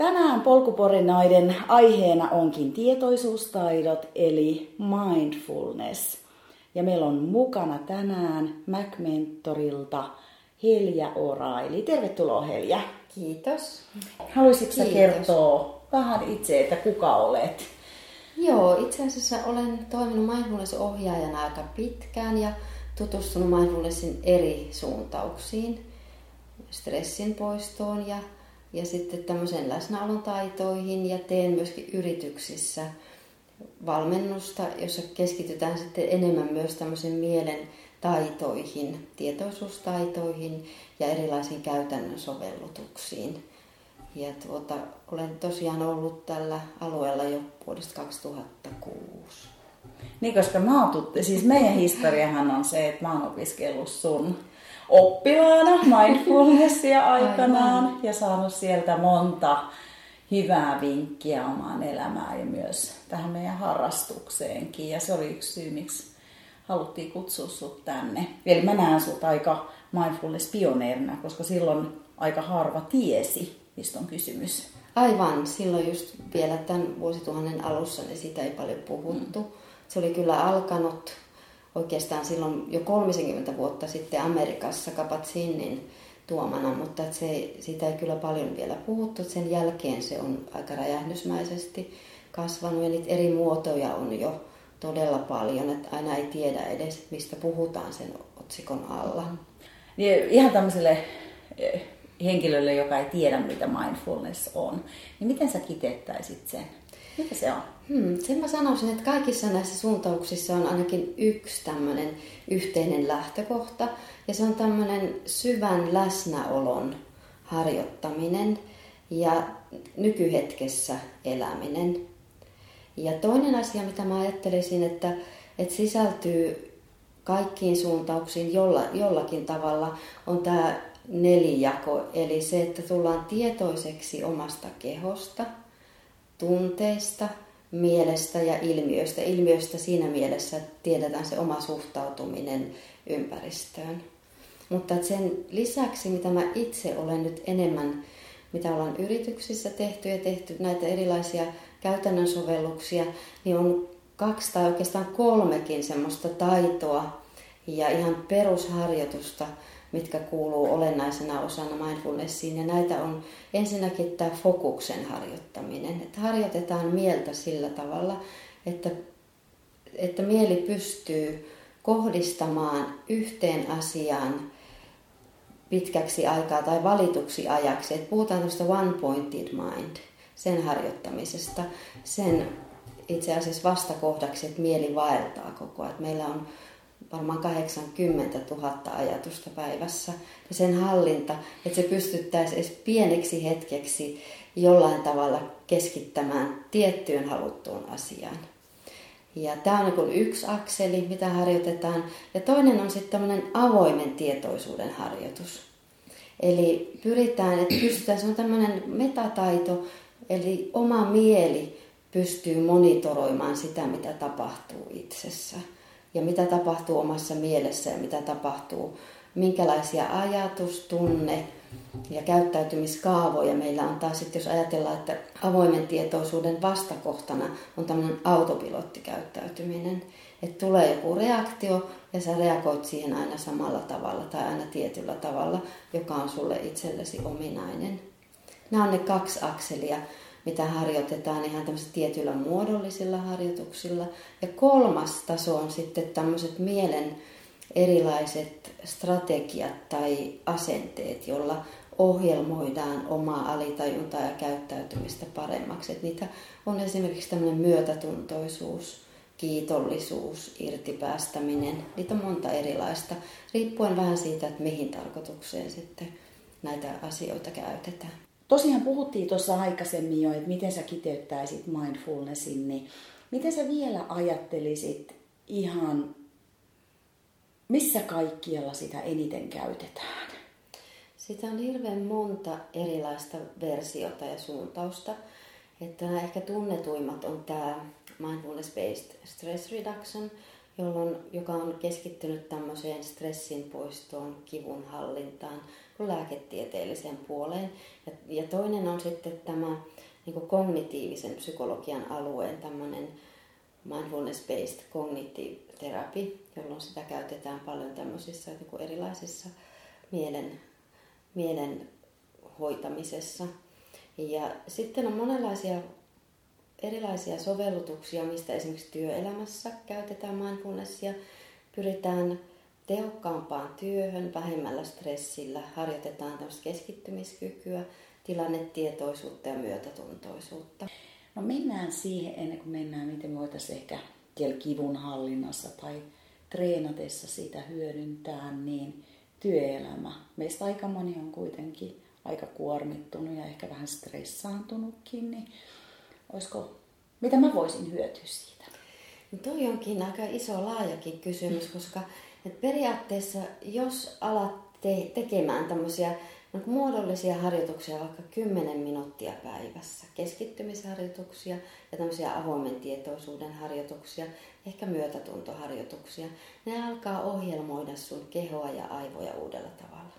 Tänään polkuporinaiden aiheena onkin tietoisuustaidot eli mindfulness. Ja meillä on mukana tänään Mac-mentorilta Helja Oraili. Tervetuloa Helja. Kiitos. Haluaisitko Kiitos. kertoa vähän itse, että kuka olet? Joo, itse asiassa olen toiminut mindfulness-ohjaajana aika pitkään ja tutustunut mindfulnessin eri suuntauksiin, stressin poistoon ja ja sitten tämmöisen läsnäolon taitoihin ja teen myöskin yrityksissä valmennusta, jossa keskitytään sitten enemmän myös tämmöisen mielen taitoihin, tietoisuustaitoihin ja erilaisiin käytännön sovellutuksiin. Ja tuota, olen tosiaan ollut tällä alueella jo vuodesta 2006. Niin, koska mä oon, siis meidän historiahan on se, että mä oon opiskellut sun oppilaana mindfulnessia aikanaan Aivan. ja saanut sieltä monta hyvää vinkkiä omaan elämään ja myös tähän meidän harrastukseenkin. Ja se oli yksi syy, miksi haluttiin kutsua sut tänne. Eli mä näen sut aika mindfulness-pioneerina, koska silloin aika harva tiesi, mistä on kysymys. Aivan, silloin just vielä tämän vuosituhannen alussa niin siitä ei paljon puhuttu. Mm. Se oli kyllä alkanut oikeastaan silloin jo 30 vuotta sitten Amerikassa Kapat-Sinnin tuomana, mutta se, siitä ei kyllä paljon vielä puhuttu. Sen jälkeen se on aika räjähdysmäisesti kasvanut ja niitä eri muotoja on jo todella paljon, että aina ei tiedä edes, mistä puhutaan sen otsikon alla. Niin ihan tämmöiselle eh, henkilölle, joka ei tiedä, mitä mindfulness on, niin miten sä kitettäisit sen? Mitä se on? Hmm, sen mä sanoisin, että kaikissa näissä suuntauksissa on ainakin yksi tämmöinen yhteinen lähtökohta. Ja se on tämmöinen syvän läsnäolon harjoittaminen ja nykyhetkessä eläminen. Ja toinen asia, mitä mä ajattelisin, että, että sisältyy kaikkiin suuntauksiin jolla, jollakin tavalla, on tämä nelijako. Eli se, että tullaan tietoiseksi omasta kehosta – tunteista, mielestä ja ilmiöistä. Ilmiöistä siinä mielessä, että tiedetään se oma suhtautuminen ympäristöön. Mutta sen lisäksi, mitä mä itse olen nyt enemmän, mitä ollaan yrityksissä tehty ja tehty näitä erilaisia käytännön sovelluksia, niin on kaksi tai oikeastaan kolmekin semmoista taitoa ja ihan perusharjoitusta, mitkä kuuluu olennaisena osana mindfulnessiin. Ja näitä on ensinnäkin tämä fokuksen harjoittaminen. Että harjoitetaan mieltä sillä tavalla, että, että mieli pystyy kohdistamaan yhteen asiaan pitkäksi aikaa tai valituksi ajaksi. Että puhutaan tästä one pointed mind, sen harjoittamisesta, sen itse asiassa vastakohdaksi, että mieli vaeltaa koko ajan. Meillä on varmaan 80 000 ajatusta päivässä. Ja sen hallinta, että se pystyttäisiin edes pieneksi hetkeksi jollain tavalla keskittämään tiettyyn haluttuun asiaan. Ja tämä on niin yksi akseli, mitä harjoitetaan. Ja toinen on sitten tämmöinen avoimen tietoisuuden harjoitus. Eli pyritään, että pystytään, se on tämmöinen metataito, eli oma mieli pystyy monitoroimaan sitä, mitä tapahtuu itsessä ja mitä tapahtuu omassa mielessä ja mitä tapahtuu, minkälaisia ajatus, tunne ja käyttäytymiskaavoja meillä on taas sitten, jos ajatellaan, että avoimen tietoisuuden vastakohtana on tämmöinen autopilottikäyttäytyminen. Että tulee joku reaktio ja sä reagoit siihen aina samalla tavalla tai aina tietyllä tavalla, joka on sulle itsellesi ominainen. Nämä on ne kaksi akselia, mitä harjoitetaan ihan tämmöisillä tietyillä muodollisilla harjoituksilla. Ja kolmas taso on sitten tämmöiset mielen erilaiset strategiat tai asenteet, joilla ohjelmoidaan omaa alitajuntaa ja käyttäytymistä paremmaksi. Et niitä on esimerkiksi tämmöinen myötätuntoisuus, kiitollisuus, irtipäästäminen. Niitä on monta erilaista, riippuen vähän siitä, että mihin tarkoitukseen sitten näitä asioita käytetään. Tosiaan puhuttiin tuossa aikaisemmin jo, että miten sä kiteyttäisit mindfulnessin, niin miten sä vielä ajattelisit ihan, missä kaikkialla sitä eniten käytetään? Sitä on hirveän monta erilaista versiota ja suuntausta. Että nämä ehkä tunnetuimmat on tämä mindfulness-based stress reduction, jolloin, joka on keskittynyt tämmöiseen stressin poistoon, kivun hallintaan, lääketieteelliseen puoleen. Ja, ja toinen on sitten tämä niin kognitiivisen psykologian alueen tämmöinen mindfulness-based cognitive therapy, jolloin sitä käytetään paljon tämmöisissä niin erilaisissa mielen, mielen hoitamisessa. Ja sitten on monenlaisia erilaisia sovellutuksia, mistä esimerkiksi työelämässä käytetään mindfulnessia. Pyritään tehokkaampaan työhön, vähemmällä stressillä, harjoitetaan tämmöistä keskittymiskykyä, tilannetietoisuutta ja myötätuntoisuutta. No mennään siihen ennen kuin mennään, miten voitaisiin ehkä kivun hallinnassa tai treenatessa sitä hyödyntää, niin työelämä. Meistä aika moni on kuitenkin aika kuormittunut ja ehkä vähän stressaantunutkin, niin olisiko, mitä mä voisin hyötyä siitä? No toi onkin aika iso laajakin kysymys, koska et periaatteessa jos alat te- tekemään tämmöisiä no, muodollisia harjoituksia vaikka 10 minuuttia päivässä, keskittymisharjoituksia ja tämmöisiä avoimen tietoisuuden harjoituksia, ehkä myötätuntoharjoituksia, ne alkaa ohjelmoida sun kehoa ja aivoja uudella tavalla.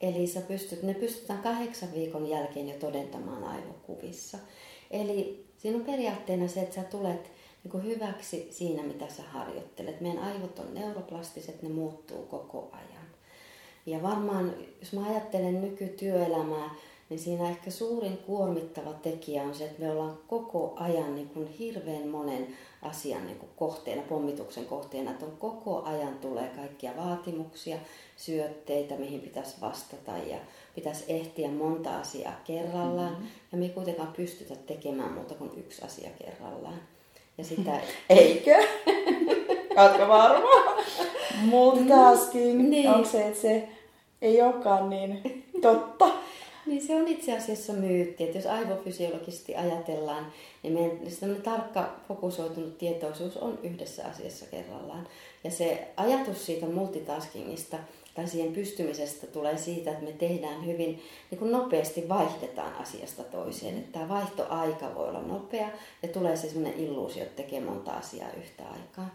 Eli sä pystyt, ne pystytään kahdeksan viikon jälkeen jo todentamaan aivokuvissa. Eli siinä on periaatteena se, että sä tulet niin hyväksi siinä, mitä sä harjoittelet. Meidän aivot on neuroplastiset, ne muuttuu koko ajan. Ja varmaan, jos mä ajattelen nykytyöelämää, niin siinä ehkä suurin kuormittava tekijä on se, että me ollaan koko ajan niin kuin hirveän monen asian niin kuin kohteena, pommituksen kohteena, että on koko ajan tulee kaikkia vaatimuksia, syötteitä, mihin pitäisi vastata ja pitäisi ehtiä monta asiaa kerrallaan. Mm-hmm. Ja me ei kuitenkaan pystytä tekemään muuta kuin yksi asia kerrallaan. Ja sitä... Eikö? Oletko varma? Multitasking. Niin. Onko se, että se ei olekaan niin totta? Niin se on itse asiassa myytti, että jos aivofysiologisesti ajatellaan, niin meidän tarkka fokusoitunut tietoisuus on yhdessä asiassa kerrallaan. Ja se ajatus siitä multitaskingista tai siihen pystymisestä tulee siitä, että me tehdään hyvin niin kuin nopeasti vaihdetaan asiasta toiseen. Että tämä vaihtoaika voi olla nopea ja tulee se sellainen illuusio, että tekee monta asiaa yhtä aikaa.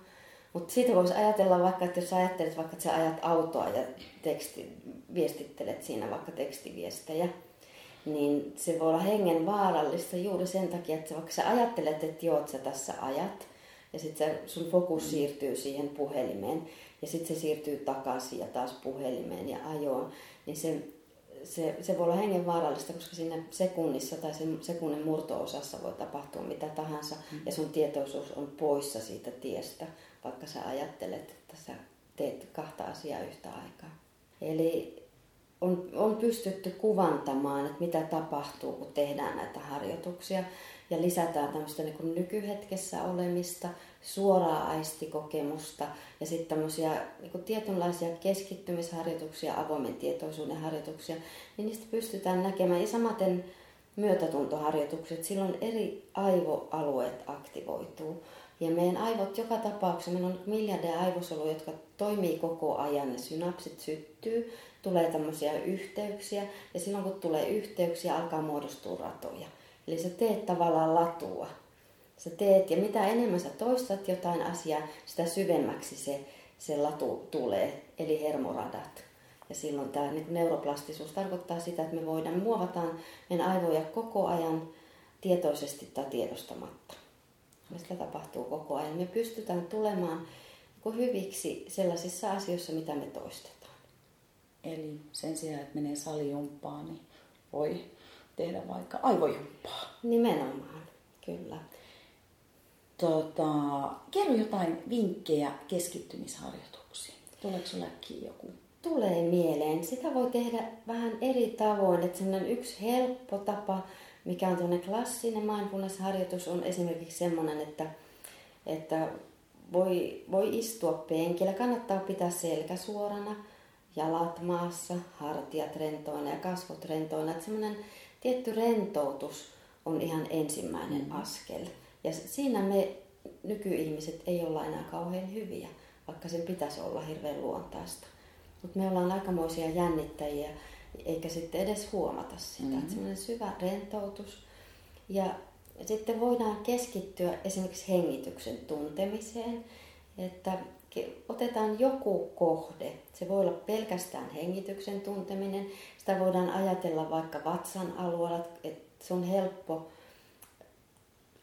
Mutta siitä voisi ajatella vaikka, että jos ajattelet vaikka, että sä ajat autoa ja teksti, viestittelet siinä vaikka tekstiviestejä, niin se voi olla hengen vaarallista juuri sen takia, että vaikka sä ajattelet, että joo, että sä tässä ajat, ja sitten sun fokus siirtyy siihen puhelimeen, ja sitten se siirtyy takaisin ja taas puhelimeen ja ajoon, niin se, se, se voi olla hengen vaarallista, koska siinä sekunnissa tai sen sekunnin murto-osassa voi tapahtua mitä tahansa, mm. ja sun tietoisuus on poissa siitä tiestä, vaikka sä ajattelet, että sä teet kahta asiaa yhtä aikaa. Eli on, on pystytty kuvantamaan, että mitä tapahtuu, kun tehdään näitä harjoituksia ja lisätään tämmöistä niin nykyhetkessä olemista, suoraa aistikokemusta ja sitten tämmöisiä niin tietynlaisia keskittymisharjoituksia, avoimen tietoisuuden harjoituksia, niin niistä pystytään näkemään. Ja samaten myötätuntoharjoitukset, silloin eri aivoalueet aktivoituu. Ja meidän aivot joka tapauksessa, meillä on miljardeja aivosoluja, jotka toimii koko ajan, ne synapsit syttyy, tulee tämmöisiä yhteyksiä ja silloin kun tulee yhteyksiä, alkaa muodostua ratoja. Eli sä teet tavallaan latua. Sä teet ja mitä enemmän sä toistat jotain asiaa, sitä syvemmäksi se, se latu tulee, eli hermoradat. Ja silloin tämä niin neuroplastisuus tarkoittaa sitä, että me voidaan muovataan meidän aivoja koko ajan tietoisesti tai tiedostamatta. Ja sitä tapahtuu koko ajan. Me pystytään tulemaan hyviksi sellaisissa asioissa, mitä me toistetaan. Eli sen sijaan, että menee salijumppaan, niin voi tehdä vaikka aivojumppaa. Nimenomaan, kyllä. Tota, kerro jotain vinkkejä keskittymisharjoituksiin. Tuleeko sinulle joku? Tulee mieleen. Sitä voi tehdä vähän eri tavoin. Että yksi helppo tapa, mikä on tuonne klassinen mindfulness-harjoitus, on esimerkiksi sellainen, että, että voi, voi istua penkillä. Kannattaa pitää selkä suorana, jalat maassa, hartiat rentoina ja kasvot rentoina. Että semmoinen tietty rentoutus on ihan ensimmäinen mm. askel. Ja siinä me nykyihmiset ei olla enää kauhean hyviä, vaikka sen pitäisi olla hirveän luontaista. Mutta me ollaan aikamoisia jännittäjiä, eikä sitten edes huomata sitä. Mm-hmm. Semmoinen syvä rentoutus. Ja sitten voidaan keskittyä esimerkiksi hengityksen tuntemiseen. Että otetaan joku kohde. Se voi olla pelkästään hengityksen tunteminen. Sitä voidaan ajatella vaikka vatsan alueella, että se on helppo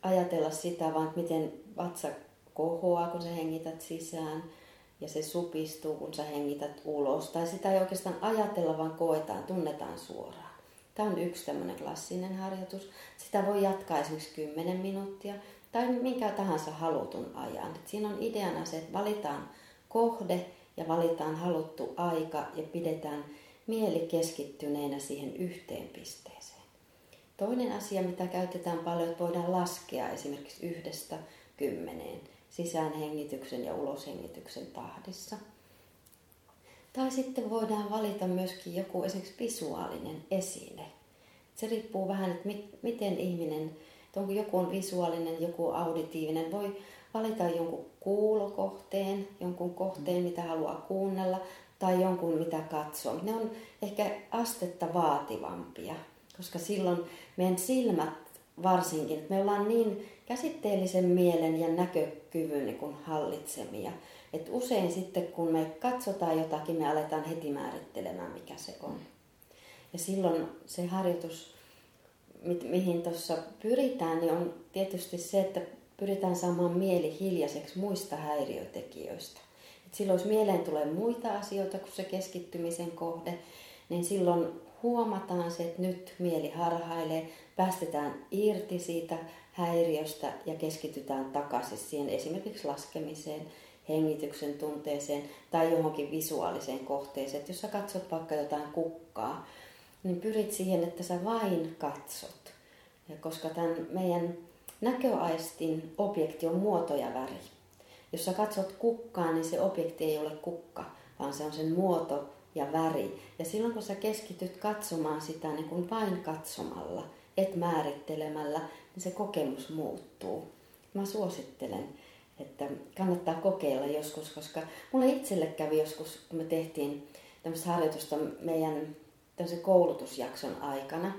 ajatella sitä, vaan miten vatsa kohoaa, kun sä hengität sisään ja se supistuu, kun sä hengität ulos. Tai sitä ei oikeastaan ajatella, vaan koetaan, tunnetaan suoraan. Tämä on yksi tämmöinen klassinen harjoitus. Sitä voi jatkaa esimerkiksi 10 minuuttia tai minkä tahansa halutun ajan. Et siinä on ideana se, että valitaan kohde ja valitaan haluttu aika ja pidetään mieli keskittyneenä siihen yhteen pisteeseen. Toinen asia, mitä käytetään paljon, että voidaan laskea esimerkiksi yhdestä kymmeneen sisäänhengityksen ja uloshengityksen tahdissa. Tai sitten voidaan valita myöskin joku esimerkiksi visuaalinen esine. Se riippuu vähän, että miten ihminen, että onko joku on visuaalinen, joku auditiivinen. Voi valita jonkun kuulokohteen, jonkun kohteen, mitä haluaa kuunnella, tai jonkun, mitä katsoo. Ne on ehkä astetta vaativampia, koska silloin meidän silmät varsinkin, että me ollaan niin käsitteellisen mielen ja näkökyvyn niin kuin hallitsemia. Et usein sitten kun me katsotaan jotakin, me aletaan heti määrittelemään, mikä se on. Ja silloin se harjoitus, mihin tuossa pyritään, niin on tietysti se, että pyritään saamaan mieli hiljaiseksi muista häiriötekijöistä. Et silloin jos mieleen tulee muita asioita kuin se keskittymisen kohde, niin silloin huomataan se, että nyt mieli harhailee, päästetään irti siitä häiriöstä ja keskitytään takaisin siihen esimerkiksi laskemiseen, hengityksen tunteeseen tai johonkin visuaaliseen kohteeseen. Että jos sä katsot vaikka jotain kukkaa, niin pyrit siihen, että sä vain katsot. Ja koska tämän meidän näköaistin objekti on muoto ja väri. Jos sä katsot kukkaa, niin se objekti ei ole kukka, vaan se on sen muoto ja väri. Ja silloin kun sä keskityt katsomaan sitä niin kuin vain katsomalla, et määrittelemällä, niin se kokemus muuttuu. Mä suosittelen, että kannattaa kokeilla joskus, koska mulle itselle kävi joskus, kun me tehtiin tämmöistä harjoitusta meidän koulutusjakson aikana,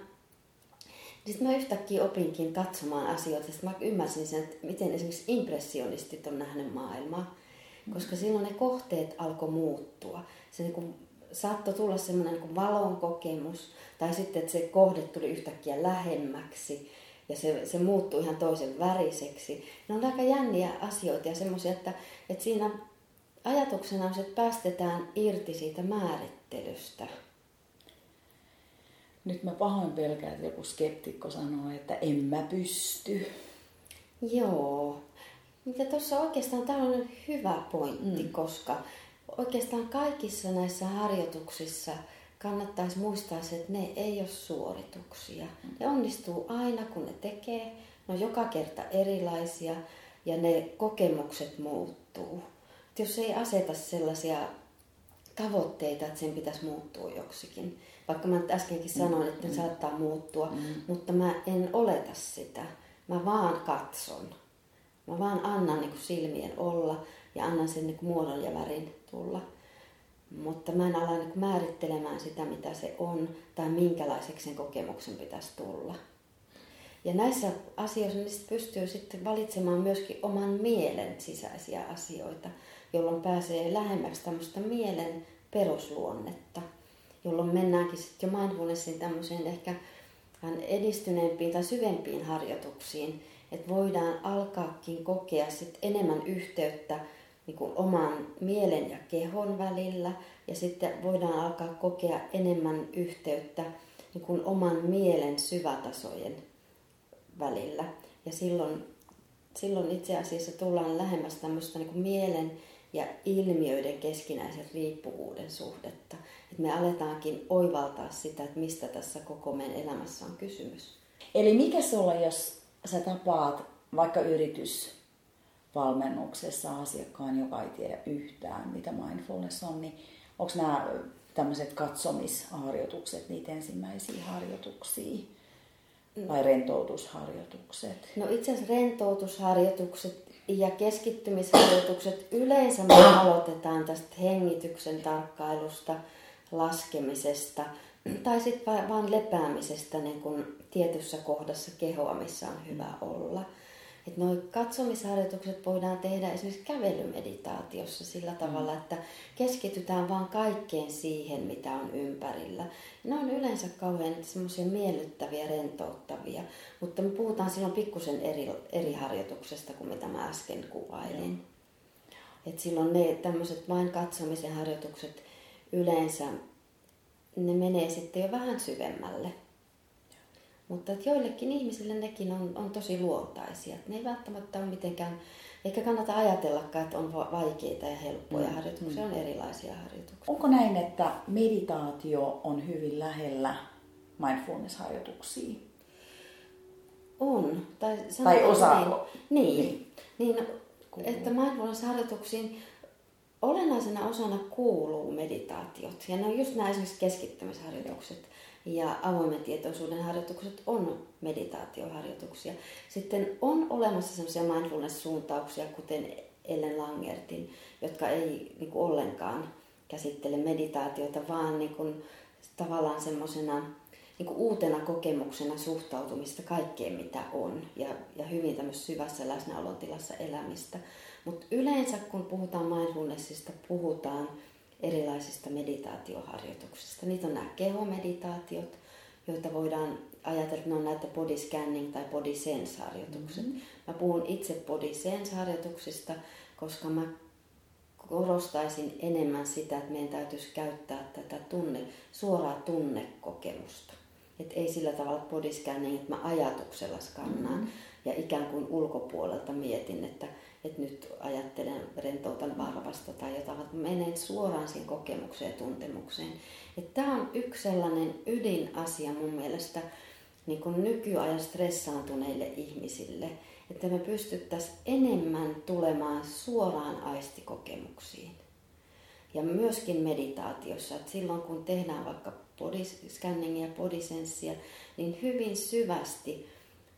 sitten mä yhtäkkiä opinkin katsomaan asioita, sitten mä ymmärsin sen, että miten esimerkiksi impressionistit on nähnyt maailmaa. Koska silloin ne kohteet alkoi muuttua. Se niin kuin saattoi tulla semmoinen niin valon kokemus, tai sitten, että se kohde tuli yhtäkkiä lähemmäksi, ja se, se muuttui ihan toisen väriseksi. Ne on aika jänniä asioita ja semmoisia, että, että siinä ajatuksena on se, että päästetään irti siitä määrittelystä. Nyt mä pahoin pelkään, että joku skeptikko sanoo, että en mä pysty. Joo. Mutta tuossa oikeastaan tämä on hyvä pointti, mm. koska oikeastaan kaikissa näissä harjoituksissa kannattaisi muistaa se, että ne ei ole suorituksia. Ne onnistuu aina, kun ne tekee. Ne on joka kerta erilaisia ja ne kokemukset muuttuu. Et jos ei aseta sellaisia tavoitteita, että sen pitäisi muuttua joksikin. Vaikka mä äskenkin sanoin, että ne mm. saattaa muuttua, mm. mutta mä en oleta sitä. Mä vaan katson. Mä vaan annan niin kuin silmien olla ja annan sen niin kuin muodon ja värin tulla. Mutta mä en ala niin määrittelemään sitä, mitä se on tai minkälaiseksi sen kokemuksen pitäisi tulla. Ja näissä asioissa niin pystyy sitten valitsemaan myöskin oman mielen sisäisiä asioita, jolloin pääsee lähemmäksi tämmöistä mielen perusluonnetta, jolloin mennäänkin sitten jo mindfulnessin tämmöiseen ehkä edistyneempiin tai syvempiin harjoituksiin, että voidaan alkaakin kokea sit enemmän yhteyttä niin kuin oman mielen ja kehon välillä ja sitten voidaan alkaa kokea enemmän yhteyttä niin kuin oman mielen syvätasojen välillä. Ja silloin, silloin itse asiassa tullaan lähemmäs tämmöistä niin kuin mielen ja ilmiöiden keskinäisen riippuvuuden suhdetta. Että me aletaankin oivaltaa sitä, että mistä tässä koko meidän elämässä on kysymys. Eli mikä sulla, jos sä tapaat vaikka yritys valmennuksessa asiakkaan, joka ei tiedä yhtään, mitä mindfulness on, niin onko nämä tämmöiset katsomisharjoitukset niitä ensimmäisiä harjoituksia? Vai rentoutusharjoitukset? No itse asiassa rentoutusharjoitukset ja keskittymisharjoitukset yleensä me aloitetaan tästä hengityksen tarkkailusta, laskemisesta tai sitten vaan lepäämisestä niin kun tietyssä kohdassa kehoa, missä on hyvä olla. Et nuo katsomisharjoitukset voidaan tehdä esimerkiksi kävelymeditaatiossa sillä tavalla, että keskitytään vaan kaikkeen siihen, mitä on ympärillä. Ne on yleensä kauhean semmoisia miellyttäviä, rentouttavia, mutta me puhutaan silloin pikkusen eri, eri harjoituksesta kuin mitä mä äsken kuvailin. Et silloin ne tämmöiset vain katsomisen harjoitukset yleensä, ne menee sitten jo vähän syvemmälle. Mutta että joillekin ihmisille nekin on, on tosi luontaisia. Ne ei välttämättä ole mitenkään, eikä kannata ajatellakaan, että on vaikeita ja helppoja mm. harjoituksia, on erilaisia harjoituksia. Onko näin, että meditaatio on hyvin lähellä mindfulness-harjoituksia? On. Tai, tai osa. Niin, niin, niin että mindfulness-harjoituksiin olennaisena osana kuuluu meditaatiot. Ja ne on just nämä esimerkiksi keskittymisharjoitukset ja avoimen tietoisuuden harjoitukset on meditaatioharjoituksia. Sitten on olemassa sellaisia mindfulness-suuntauksia, kuten Ellen Langertin, jotka ei niin kuin ollenkaan käsittele meditaatiota, vaan niin kuin, tavallaan semmoisena niin uutena kokemuksena suhtautumista kaikkeen, mitä on, ja, ja hyvin tämmöisessä syvässä läsnäolon tilassa elämistä. Mutta yleensä, kun puhutaan mindfulnessista, puhutaan erilaisista meditaatioharjoituksista. Niitä on nämä kehomeditaatiot, joita voidaan ajatella, että ne on näitä body scanning tai body sense harjoitukset. Mm-hmm. Mä puhun itse body sense harjoituksista, koska mä korostaisin enemmän sitä, että meidän täytyisi käyttää tätä tunne, suoraa tunnekokemusta. Että ei sillä tavalla body scanning, että mä ajatuksella skannaan mm-hmm. ja ikään kuin ulkopuolelta mietin, että että nyt ajattelen, rentoutan varvasta tai jotain, vaan menen suoraan siihen kokemukseen ja tuntemukseen. Tämä on yksi sellainen ydinasia mun mielestä niin kuin nykyajan stressaantuneille ihmisille, että me pystyttäisiin enemmän tulemaan suoraan aistikokemuksiin. Ja myöskin meditaatiossa, että silloin kun tehdään vaikka body scanningia ja bodysenssia, niin hyvin syvästi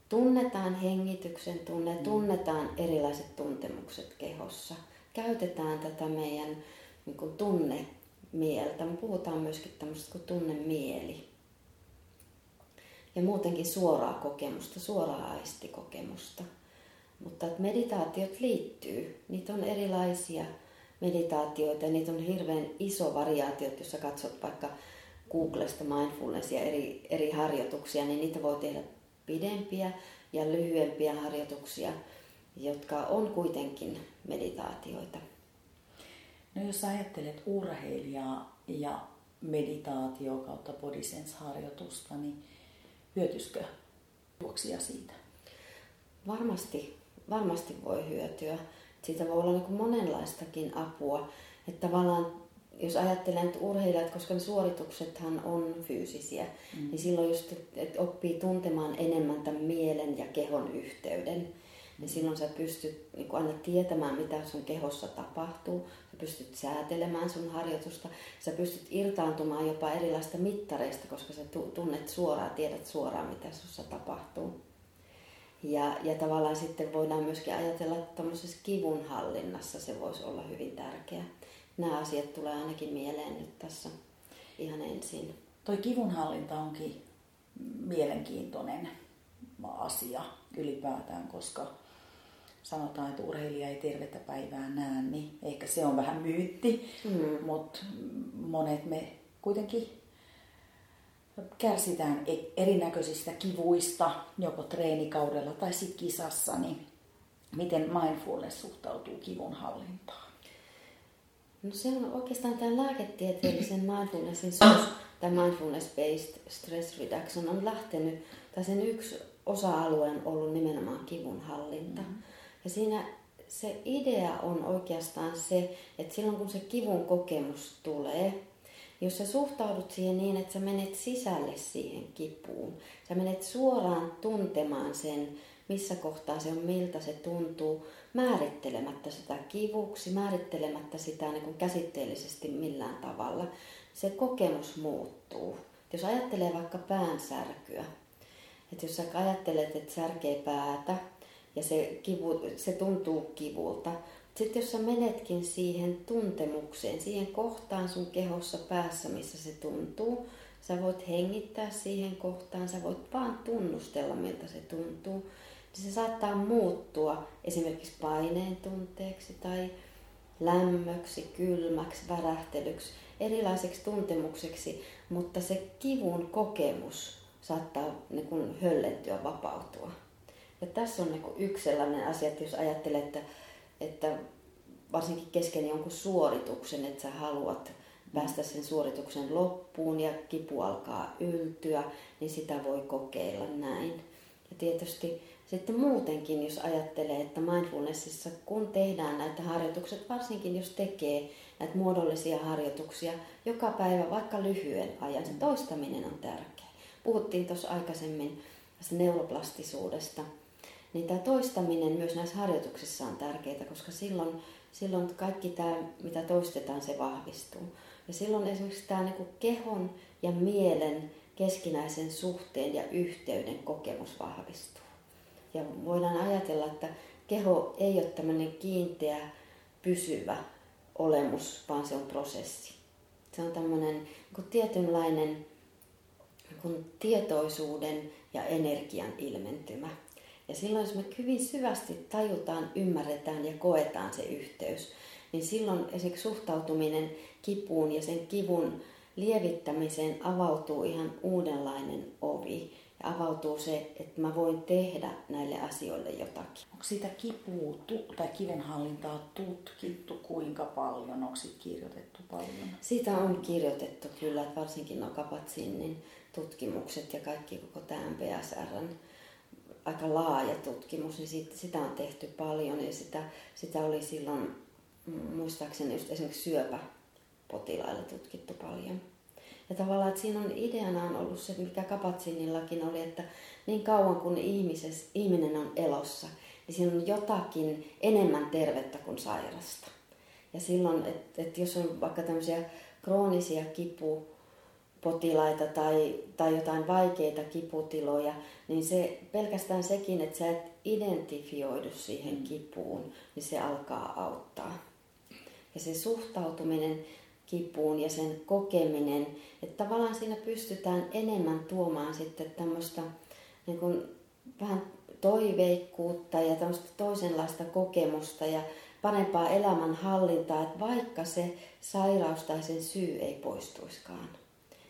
tunnetaan hengityksen tunne, tunnetaan erilaiset tuntemukset kehossa. Käytetään tätä meidän niin kuin tunnemieltä. Me puhutaan myöskin tämmöistä kuin tunnemieli. Ja muutenkin suoraa kokemusta, suoraa aistikokemusta. Mutta että meditaatiot liittyy. Niitä on erilaisia meditaatioita ja niitä on hirveän iso variaatio, jos sä katsot vaikka Googlesta mindfulnessia eri, eri harjoituksia, niin niitä voi tehdä pidempiä ja lyhyempiä harjoituksia, jotka on kuitenkin meditaatioita. No jos ajattelet urheilijaa ja meditaatio kautta bodysense-harjoitusta, niin hyötyisikö juoksia siitä? Varmasti, varmasti voi hyötyä. Siitä voi olla niin kuin monenlaistakin apua. Että tavallaan jos ajattelen, että urheilijat, koska ne suorituksethan on fyysisiä, mm. niin silloin just, että oppii tuntemaan enemmän tämän mielen ja kehon yhteyden, niin silloin sä pystyt niin aina tietämään, mitä sun kehossa tapahtuu. Sä pystyt säätelemään sun harjoitusta. Sä pystyt irtaantumaan jopa erilaista mittareista, koska sä tunnet suoraan, tiedät suoraan, mitä sussa tapahtuu. Ja, ja tavallaan sitten voidaan myöskin ajatella, että tämmöisessä kivunhallinnassa se voisi olla hyvin tärkeä nämä asiat tulee ainakin mieleen nyt tässä ihan ensin. Toi kivunhallinta onkin mielenkiintoinen asia ylipäätään, koska sanotaan, että urheilija ei tervettä päivää näe, niin ehkä se on vähän myytti, mm. mutta monet me kuitenkin kärsitään e- erinäköisistä kivuista, joko treenikaudella tai sitten kisassa, niin miten mindfulness suhtautuu kivunhallintaan? No se on oikeastaan tämän lääketieteellisen mindfulnessin tämä mindfulness-based stress reduction on lähtenyt, tai sen yksi osa-alue on ollut nimenomaan kivunhallinta. Mm-hmm. Ja siinä se idea on oikeastaan se, että silloin kun se kivun kokemus tulee, jos sä suhtaudut siihen niin, että sä menet sisälle siihen kipuun, sä menet suoraan tuntemaan sen, missä kohtaa se on, miltä se tuntuu, määrittelemättä sitä kivuksi, määrittelemättä sitä niin kuin käsitteellisesti millään tavalla, se kokemus muuttuu. Jos ajattelee vaikka päänsärkyä, että jos sä ajattelet, että särkee päätä ja se, kivu, se tuntuu kivulta, sitten jos sä menetkin siihen tuntemukseen, siihen kohtaan sun kehossa päässä, missä se tuntuu, sä voit hengittää siihen kohtaan, sä voit vaan tunnustella, miltä se tuntuu niin se saattaa muuttua esimerkiksi paineen tunteeksi tai lämmöksi, kylmäksi, värähtelyksi, erilaiseksi tuntemukseksi, mutta se kivun kokemus saattaa niin kuin höllentyä, vapautua. Ja tässä on niin kuin yksi sellainen asia, että jos ajattelee, että, että varsinkin kesken jonkun suorituksen, että sä haluat päästä sen suorituksen loppuun ja kipu alkaa yltyä, niin sitä voi kokeilla näin. Ja tietysti sitten muutenkin, jos ajattelee, että mindfulnessissa, kun tehdään näitä harjoituksia, varsinkin jos tekee näitä muodollisia harjoituksia joka päivä, vaikka lyhyen ajan, se toistaminen on tärkeä. Puhuttiin tuossa aikaisemmin tästä neuroplastisuudesta, niin tämä toistaminen myös näissä harjoituksissa on tärkeää, koska silloin, silloin kaikki tämä, mitä toistetaan, se vahvistuu. Ja silloin esimerkiksi tämä niin kehon ja mielen keskinäisen suhteen ja yhteyden kokemus vahvistuu. Ja voidaan ajatella, että keho ei ole tämmöinen kiinteä, pysyvä olemus, vaan se on prosessi. Se on tämmöinen niin tietynlainen niin tietoisuuden ja energian ilmentymä. Ja silloin, jos me hyvin syvästi tajutaan, ymmärretään ja koetaan se yhteys, niin silloin esimerkiksi suhtautuminen kipuun ja sen kivun lievittämiseen avautuu ihan uudenlainen ovi. Ja avautuu se, että mä voin tehdä näille asioille jotakin. Onko sitä kipua tai kivenhallintaa tutkittu kuinka paljon? Onko siitä kirjoitettu paljon? Siitä on kirjoitettu kyllä, että varsinkin no Kapatsinin tutkimukset ja kaikki koko tämä MPSRn aika laaja tutkimus, niin siitä, sitä on tehty paljon ja sitä, sitä oli silloin muistaakseni just esimerkiksi syöpäpotilaille tutkittu paljon. Ja tavallaan, että siinä on ideana on ollut se, mikä Kapatsinillakin oli, että niin kauan kun ihmises, ihminen on elossa, niin siinä on jotakin enemmän tervettä kuin sairasta. Ja silloin, että, että jos on vaikka tämmöisiä kroonisia kipu, potilaita tai, tai jotain vaikeita kiputiloja, niin se pelkästään sekin, että sä et identifioidu siihen kipuun, niin se alkaa auttaa. Ja se suhtautuminen kipuun ja sen kokeminen, että tavallaan siinä pystytään enemmän tuomaan sitten tämmöistä niin kuin vähän toiveikkuutta ja tämmöistä toisenlaista kokemusta ja parempaa elämänhallintaa, että vaikka se sairaus tai sen syy ei poistuiskaan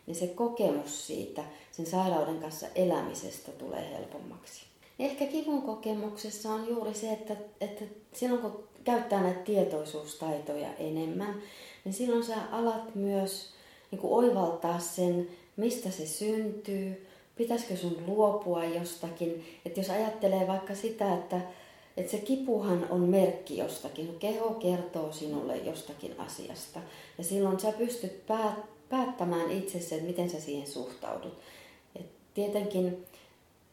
niin se kokemus siitä, sen sairauden kanssa elämisestä tulee helpommaksi. Ehkä kivun kokemuksessa on juuri se, että, että silloin kun käyttää näitä tietoisuustaitoja enemmän, niin silloin sä alat myös niin kuin oivaltaa sen, mistä se syntyy, pitäisikö sun luopua jostakin. Että jos ajattelee vaikka sitä, että, että se kipuhan on merkki jostakin, sun keho kertoo sinulle jostakin asiasta. Ja silloin sä pystyt päät, päättämään itsessä, että miten sä siihen suhtaudut. Et tietenkin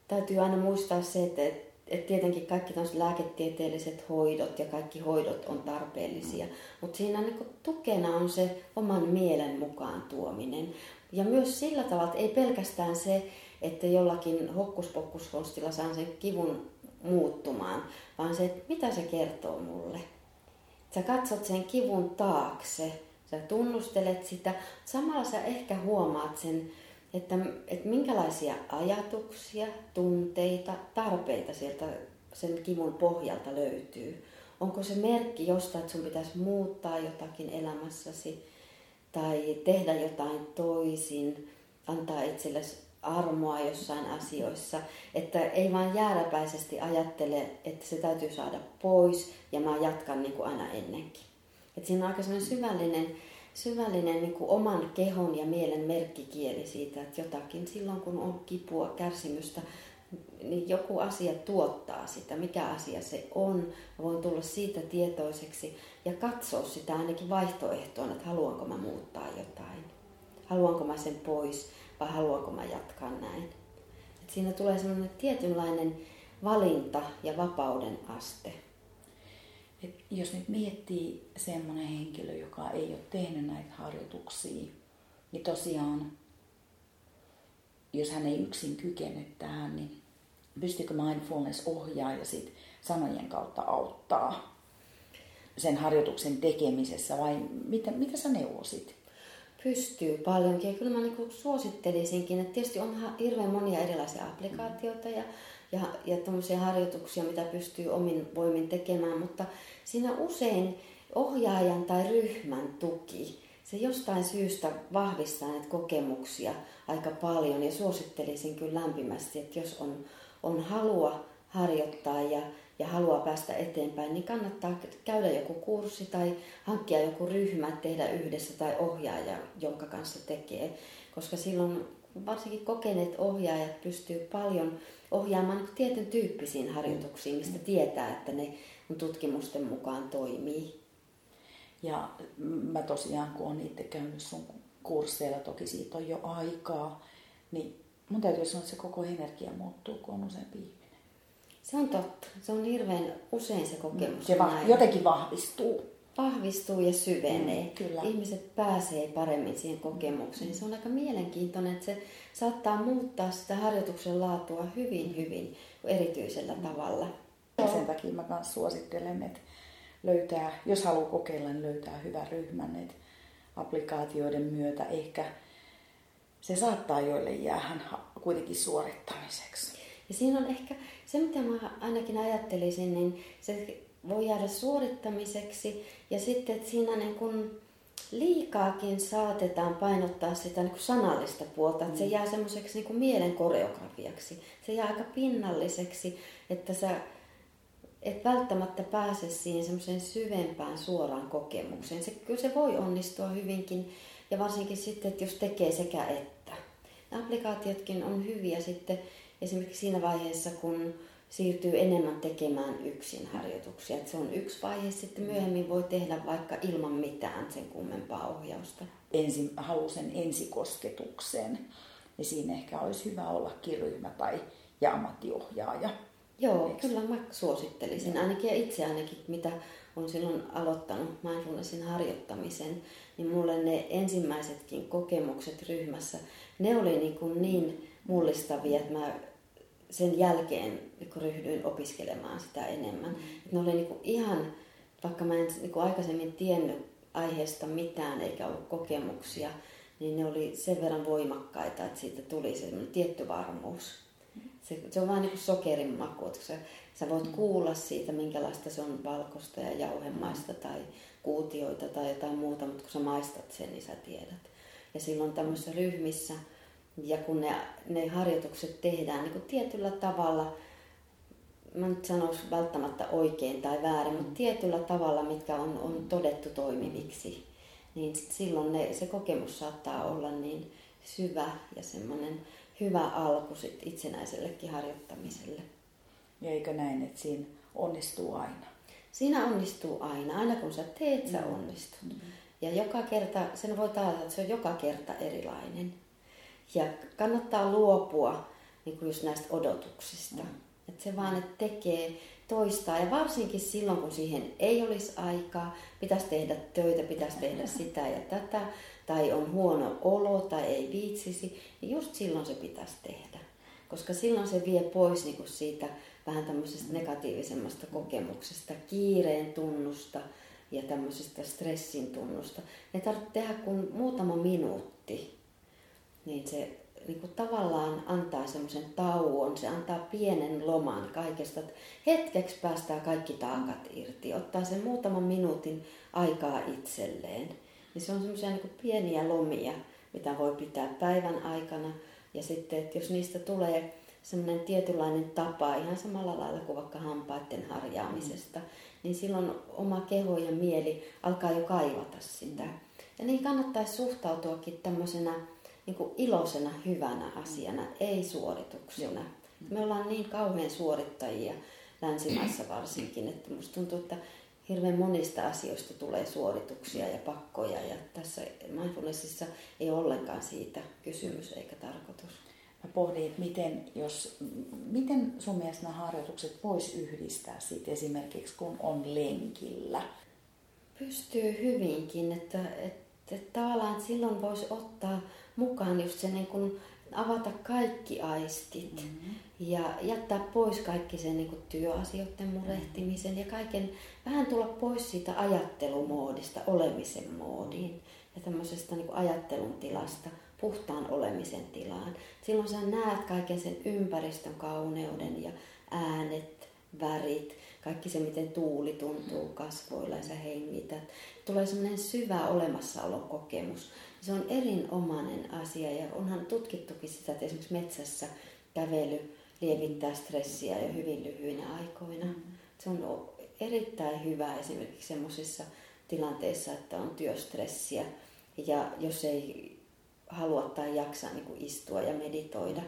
täytyy aina muistaa se, että, että tietenkin kaikki lääketieteelliset hoidot ja kaikki hoidot on tarpeellisia, mutta siinä niin tukena on se oman mielen mukaan tuominen. Ja myös sillä tavalla, että ei pelkästään se, että jollakin hokkuspokkuskonstilla saan sen kivun muuttumaan, vaan se, että mitä se kertoo mulle. Sä katsot sen kivun taakse Sä tunnustelet sitä. Samalla sä ehkä huomaat sen, että, että minkälaisia ajatuksia, tunteita, tarpeita sieltä sen kivun pohjalta löytyy. Onko se merkki jostain, että sun pitäisi muuttaa jotakin elämässäsi tai tehdä jotain toisin, antaa itsellesi armoa jossain asioissa, että ei vaan jääräpäisesti ajattele, että se täytyy saada pois ja mä jatkan niin kuin aina ennenkin. Et siinä on aika syvällinen, syvällinen niin kuin oman kehon ja mielen merkkikieli siitä, että jotakin silloin kun on kipua, kärsimystä, niin joku asia tuottaa sitä, mikä asia se on. Mä voin tulla siitä tietoiseksi ja katsoa sitä ainakin vaihtoehtoon, että haluanko mä muuttaa jotain. Haluanko mä sen pois vai haluanko mä jatkaa näin. Et siinä tulee semmoinen tietynlainen valinta ja vapauden aste. Et jos nyt miettii semmoinen henkilö, joka ei ole tehnyt näitä harjoituksia, niin tosiaan, jos hän ei yksin kykene tähän, niin pystyykö mindfulness ohjaa ja sit sanojen kautta auttaa sen harjoituksen tekemisessä vai mitä, mitä sä neuvosit? Pystyy paljonkin ja kyllä mä niin suosittelisinkin, että tietysti on hirveän monia erilaisia applikaatioita ja ja, ja tuommoisia harjoituksia, mitä pystyy omin voimin tekemään, mutta siinä usein ohjaajan tai ryhmän tuki, se jostain syystä vahvistaa näitä kokemuksia aika paljon ja suosittelisin kyllä lämpimästi, että jos on, on halua harjoittaa ja, ja haluaa päästä eteenpäin, niin kannattaa käydä joku kurssi tai hankkia joku ryhmä, tehdä yhdessä tai ohjaaja, jonka kanssa tekee. Koska silloin varsinkin kokeneet ohjaajat pystyy paljon ohjaamaan niin tietyn tyyppisiin harjoituksiin, mistä tietää, että ne tutkimusten mukaan toimii. Ja mä tosiaan, kun olen itse käynyt sun kursseilla, toki siitä on jo aikaa, niin mun täytyy sanoa, että se koko energia muuttuu, kun on useampi ihminen. Se on totta. Se on hirveän usein se kokemus. Se va- jotenkin vahvistuu. Vahvistuu ja syvenee. Mm, kyllä. Ihmiset pääsee paremmin siihen kokemukseen. Se on aika mielenkiintoinen, että se saattaa muuttaa sitä harjoituksen laatua hyvin, hyvin erityisellä tavalla. Ja sen takia mä myös suosittelen, että löytää, jos haluaa kokeilla, niin löytää hyvän ryhmän. Että applikaatioiden myötä ehkä se saattaa joille jäähän kuitenkin suorittamiseksi. Ja siinä on ehkä se, mitä mä ainakin ajattelisin, niin se voi jäädä suorittamiseksi ja sitten, että siinä niin kun liikaakin saatetaan painottaa sitä niin kuin sanallista puolta, että se mm. jää semmoiseksi niin mielen koreografiaksi. Se jää aika pinnalliseksi, että sä et välttämättä pääse siihen semmoiseen syvempään suoraan kokemukseen. Se, kyllä se voi onnistua hyvinkin ja varsinkin sitten, että jos tekee sekä että. Applikaatiotkin on hyviä sitten esimerkiksi siinä vaiheessa, kun siirtyy enemmän tekemään yksin harjoituksia. Että se on yksi vaihe, sitten myöhemmin voi tehdä vaikka ilman mitään sen kummempaa ohjausta. Ensin, halusen ensikosketuksen, niin siinä ehkä olisi hyvä olla ryhmä tai ja ammattiohjaaja. Joo, Eikö? kyllä mä suosittelisin. Ainakin ja itse ainakin, mitä on silloin aloittanut mindfulnessin harjoittamisen, niin mulle ne ensimmäisetkin kokemukset ryhmässä, ne oli niin, kuin niin mullistavia, että mä sen jälkeen kun ryhdyin opiskelemaan sitä enemmän. Mm. ne oli niin kuin ihan, vaikka mä en niin kuin aikaisemmin tiennyt aiheesta mitään eikä ollut kokemuksia, niin ne oli sen verran voimakkaita, että siitä tuli se tietty varmuus. Se, se on vain niin kuin sokerin maku, että sä, sä voit mm. kuulla siitä, minkälaista se on valkoista ja jauhemaista tai kuutioita tai jotain muuta, mutta kun sä maistat sen, niin sä tiedät. Ja silloin tämmöisissä ryhmissä, ja kun ne, ne harjoitukset tehdään niin kuin tietyllä tavalla, mä nyt sanoisi välttämättä oikein tai väärin, mutta tietyllä tavalla, mitkä on, on todettu toimiviksi, niin silloin ne, se kokemus saattaa olla niin syvä ja semmoinen hyvä alku sit itsenäisellekin harjoittamiselle. Ja eikö näin, että siinä onnistuu aina? Siinä onnistuu aina. Aina kun sä teet, sä mm. onnistut. Mm. Ja joka kerta, sen voi taata, että se on joka kerta erilainen. Ja kannattaa luopua niin kuin just näistä odotuksista. Mm. Että se vaan että tekee, toistaa. Ja varsinkin silloin, kun siihen ei olisi aikaa, pitäisi tehdä töitä, pitäisi tehdä sitä ja tätä, tai on huono olo tai ei viitsisi, niin just silloin se pitäisi tehdä. Koska silloin se vie pois niin kuin siitä vähän tämmöisestä negatiivisemmasta kokemuksesta, kiireen tunnusta ja tämmöisestä stressin tunnusta. Ne tarvitsee tehdä kuin muutama minuutti niin se niin kuin tavallaan antaa semmoisen tauon, se antaa pienen loman kaikesta. Hetkeksi päästää kaikki taakat irti, ottaa sen muutaman minuutin aikaa itselleen. Niin se on semmoisia niin pieniä lomia, mitä voi pitää päivän aikana. Ja sitten, että jos niistä tulee semmoinen tietynlainen tapa, ihan samalla lailla kuin vaikka hampaiden harjaamisesta, niin silloin oma keho ja mieli alkaa jo kaivata sitä. Ja niin kannattaisi suhtautuakin tämmöisenä niin kuin iloisena, hyvänä asiana, ei suorituksena. Me ollaan niin kauhean suorittajia länsimaissa varsinkin, että musta tuntuu, että hirveän monista asioista tulee suorituksia ja pakkoja ja tässä mindfulnessissa ei ollenkaan siitä kysymys eikä tarkoitus. Mä pohdin, että miten, jos, miten sun mielestä nämä harjoitukset vois yhdistää siitä esimerkiksi kun on lenkillä? Pystyy hyvinkin, että, että että tavallaan että silloin voisi ottaa mukaan just se niin kuin avata kaikki aistit mm-hmm. ja jättää pois kaikki sen niin kuin työasioiden murehtimisen ja kaiken, vähän tulla pois siitä ajattelumoodista olemisen moodiin ja tämmöisestä niin kuin ajattelun tilasta puhtaan olemisen tilaan. Silloin sä näet kaiken sen ympäristön kauneuden ja äänet, värit, kaikki se, miten tuuli tuntuu kasvoilla ja sä hengität. Tulee semmoinen syvä olemassaolon kokemus. Se on erinomainen asia ja onhan tutkittukin sitä, että esimerkiksi metsässä kävely lievittää stressiä jo hyvin lyhyinä aikoina. Mm. Se on erittäin hyvä esimerkiksi semmoisissa tilanteissa, että on työstressiä ja jos ei halua tai jaksa niin kuin istua ja meditoida,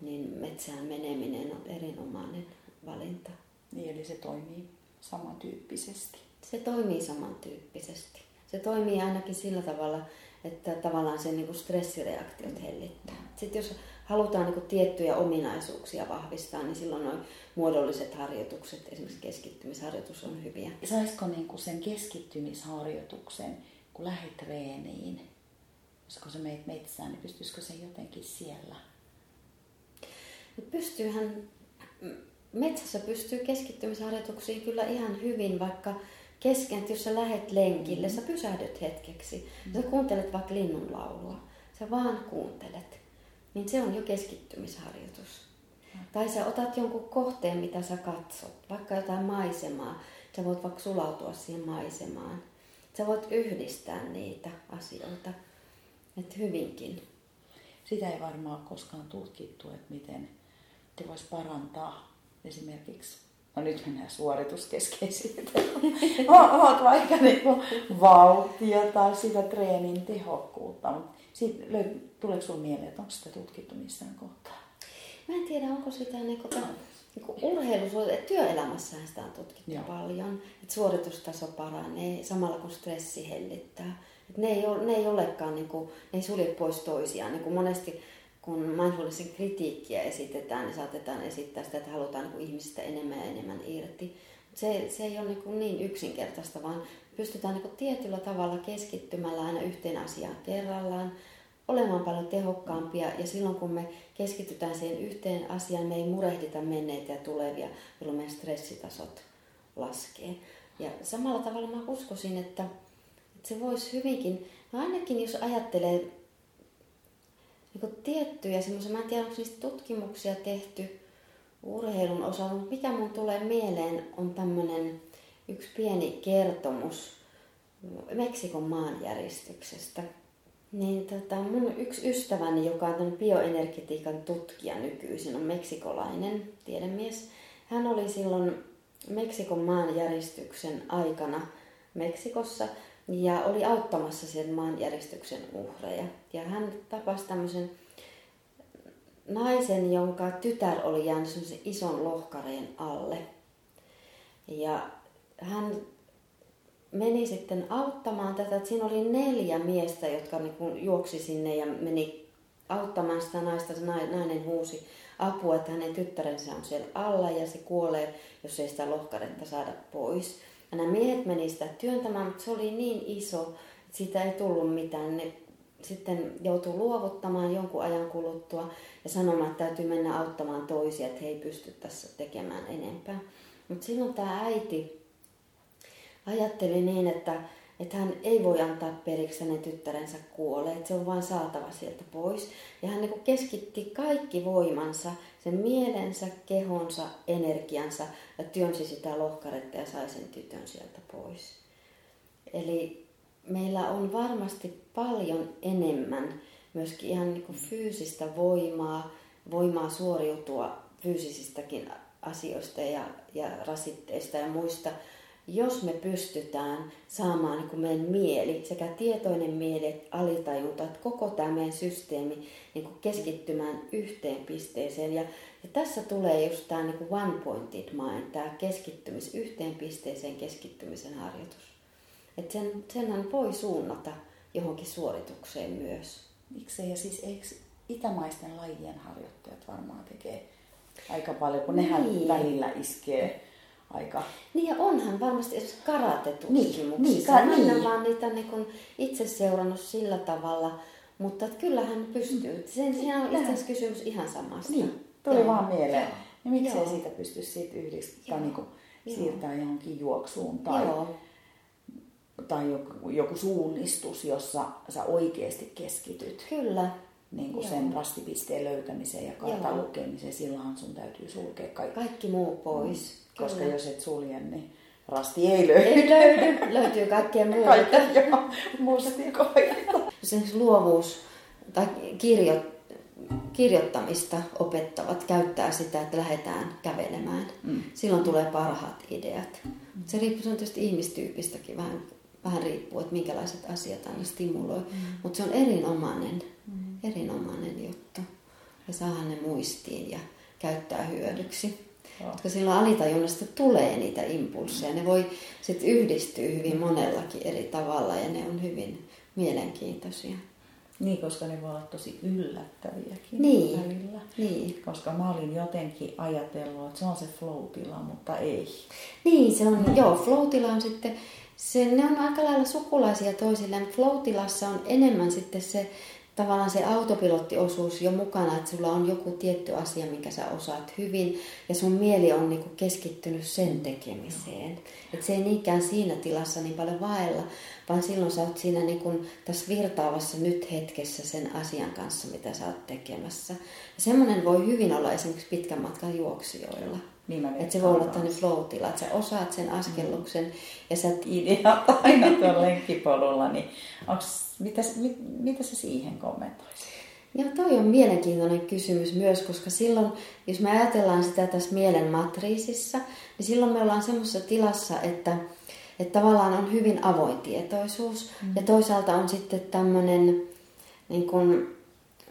niin metsään meneminen on erinomainen valinta. Niin, eli se toimii samantyyppisesti. Se toimii samantyyppisesti. Se toimii ainakin sillä tavalla, että tavallaan sen niin kuin stressireaktiot hellittää. Sitten jos halutaan niin kuin tiettyjä ominaisuuksia vahvistaa, niin silloin noin muodolliset harjoitukset, esimerkiksi keskittymisharjoitus on hyviä. Saisiko niin kuin sen keskittymisharjoituksen, kun lähdet treeniin, koska se meet metsään, niin pystyisikö se jotenkin siellä? No pystyyhän, metsässä pystyy keskittymisharjoituksiin kyllä ihan hyvin, vaikka kesken, että jos sä lähet lenkille, mm. sä pysähdyt hetkeksi. Mm. Sä kuuntelet vaikka linnun laulua. Sä vaan kuuntelet. Niin se on jo keskittymisharjoitus. Mm. Tai sä otat jonkun kohteen, mitä sä katsot. Vaikka jotain maisemaa. Sä voit vaikka sulautua siihen maisemaan. Sä voit yhdistää niitä asioita. Että hyvinkin. Sitä ei varmaan koskaan tutkittu, että miten te vois parantaa esimerkiksi No nyt mennään suorituskeskeisyyteen. Oot vaikka niinku vauhtia tai sitä treenin tehokkuutta. Mutta tuleeko sinulle mieleen, että onko sitä tutkittu missään kohtaa? Mä en tiedä, onko sitä niinku, niinku urheilussa, työelämässähän sitä on tutkittu Joo. paljon. Että suoritustaso paranee samalla kun stressi hellittää. Et ne, ei ole, ne ei olekaan, niinku, ne ei sulje pois toisiaan. Niinku monesti kun mindfulnessin kritiikkiä esitetään, niin saatetaan esittää sitä, että halutaan niin ihmisistä enemmän ja enemmän irti. Se, se ei ole niin, niin yksinkertaista, vaan pystytään niin tietyllä tavalla keskittymällä aina yhteen asiaan kerrallaan, olemaan paljon tehokkaampia ja silloin kun me keskitytään siihen yhteen asiaan, me ei murehdita menneitä ja tulevia, jolloin meidän stressitasot laskee. Ja samalla tavalla mä uskoisin, että, että se voisi hyvinkin, no ainakin jos ajattelee niin tiettyjä semmoisia, mä en tiedä onko niistä tutkimuksia tehty urheilun osalta, mutta mikä mun tulee mieleen on tämmöinen yksi pieni kertomus Meksikon maanjäristyksestä. Niin tota, mun yksi ystäväni, joka on bioenergetiikan tutkija nykyisin, on meksikolainen tiedemies. Hän oli silloin Meksikon maanjäristyksen aikana Meksikossa ja oli auttamassa sen maanjäristyksen uhreja. Ja hän tapasi tämmöisen naisen, jonka tytär oli jäänyt semmoisen ison lohkareen alle. Ja hän meni sitten auttamaan tätä, että siinä oli neljä miestä, jotka niin juoksi sinne ja meni auttamaan sitä naista. Se nainen huusi apua, että hänen tyttärensä on siellä alla ja se kuolee, jos ei sitä lohkaretta saada pois. Ja nämä miehet meni sitä työntämään, mutta se oli niin iso, että siitä ei tullut mitään. Ne sitten joutuu luovuttamaan jonkun ajan kuluttua ja sanomaan, että täytyy mennä auttamaan toisia, että he ei pysty tässä tekemään enempää. Mutta silloin tämä äiti ajatteli niin, että, että hän ei voi antaa periksi hänen tyttärensä kuolee, että se on vain saatava sieltä pois. Ja hän niin keskitti kaikki voimansa, sen mielensä, kehonsa, energiansa ja työnsi sitä lohkaretta ja sai sen tytön sieltä pois. Eli meillä on varmasti paljon enemmän myöskin ihan niin fyysistä voimaa, voimaa suoriutua fyysisistäkin asioista ja, ja rasitteista ja muista jos me pystytään saamaan niin meidän mieli, sekä tietoinen mieli että alitajunta, että koko tämä meidän systeemi niin kuin keskittymään yhteen pisteeseen. Ja, ja tässä tulee just tämä niin kuin one pointed mind, tämä keskittymis, yhteen pisteeseen keskittymisen harjoitus. Että sen, senhän voi suunnata johonkin suoritukseen myös. Miksei? Ja siis eikö itämaisten lajien harjoittajat varmaan tekee aika paljon, kun nehän niin. välillä iskee aika... Niin ja onhan varmasti esimerkiksi karate-tutkimuksissa. Niin, niin, niin. vaan niitä niin kun itse seurannut sillä tavalla, mutta kyllähän pystyy. Sen, siinä on itse asiassa kysymys ihan samasta. Niin, tuli Joo. vaan mieleen. Ja miksei Joo. siitä pystyisi siitä yhdistää, niin kuin siirtää johonkin juoksuun tai, Joo. tai joku, joku suunnistus, jossa sä oikeasti keskityt. Kyllä, niin kuin sen rastipisteen löytämiseen ja kartan lukemiseen, silloinhan sun täytyy sulkea kaikki. Kaikki muu pois. Mm. Koska Kyllä. jos et sulje, niin rasti ei löydy. Ei löydy, löytyy kaikkea muuta. Kaikkea, joo, mustikoita. Sen luovuus tai kirjo, kirjoittamista opettavat käyttää sitä, että lähdetään kävelemään. Mm. Silloin tulee parhaat ideat. Mm. Se riippuu se on tietysti ihmistyypistäkin vähän, vähän riippuu, että minkälaiset asiat aina stimuloi. Mm. Mutta se on erinomainen. Erinomainen juttu. Ja saada ne muistiin ja käyttää hyödyksi. Oh. Koska silloin alitajunnasta tulee niitä impulseja. Ne voi sitten yhdistyä hyvin monellakin eri tavalla ja ne on hyvin mielenkiintoisia. Niin, koska ne voi olla tosi yllättäviäkin niin. välillä. Niin. Koska mä olin jotenkin ajatellut, että se on se flow-tila, mutta ei. Niin, se on, joo, flow-tila on sitten, se, ne on aika lailla sukulaisia toisilleen. Flow-tilassa on enemmän sitten se tavallaan se autopilottiosuus jo mukana, että sulla on joku tietty asia, minkä sä osaat hyvin, ja sun mieli on niinku keskittynyt sen tekemiseen. Että se ei niinkään siinä tilassa niin paljon vaella, vaan silloin sä oot siinä niinku tässä virtaavassa nyt hetkessä sen asian kanssa, mitä sä oot tekemässä. Ja semmoinen voi hyvin olla esimerkiksi pitkän matkan juoksijoilla. Niin että se voi olla tämmöinen flow että sä osaat sen askelluksen mm. ja sä... Ideat aina tuolla lenkkipolulla, niin onks mitä, mit, mitä sä siihen kommentoisit? Joo, toi on mielenkiintoinen kysymys myös, koska silloin, jos me ajatellaan sitä tässä mielen matriisissa, niin silloin me ollaan semmoisessa tilassa, että, että tavallaan on hyvin avoin tietoisuus mm. ja toisaalta on sitten tämmöinen niin kuin,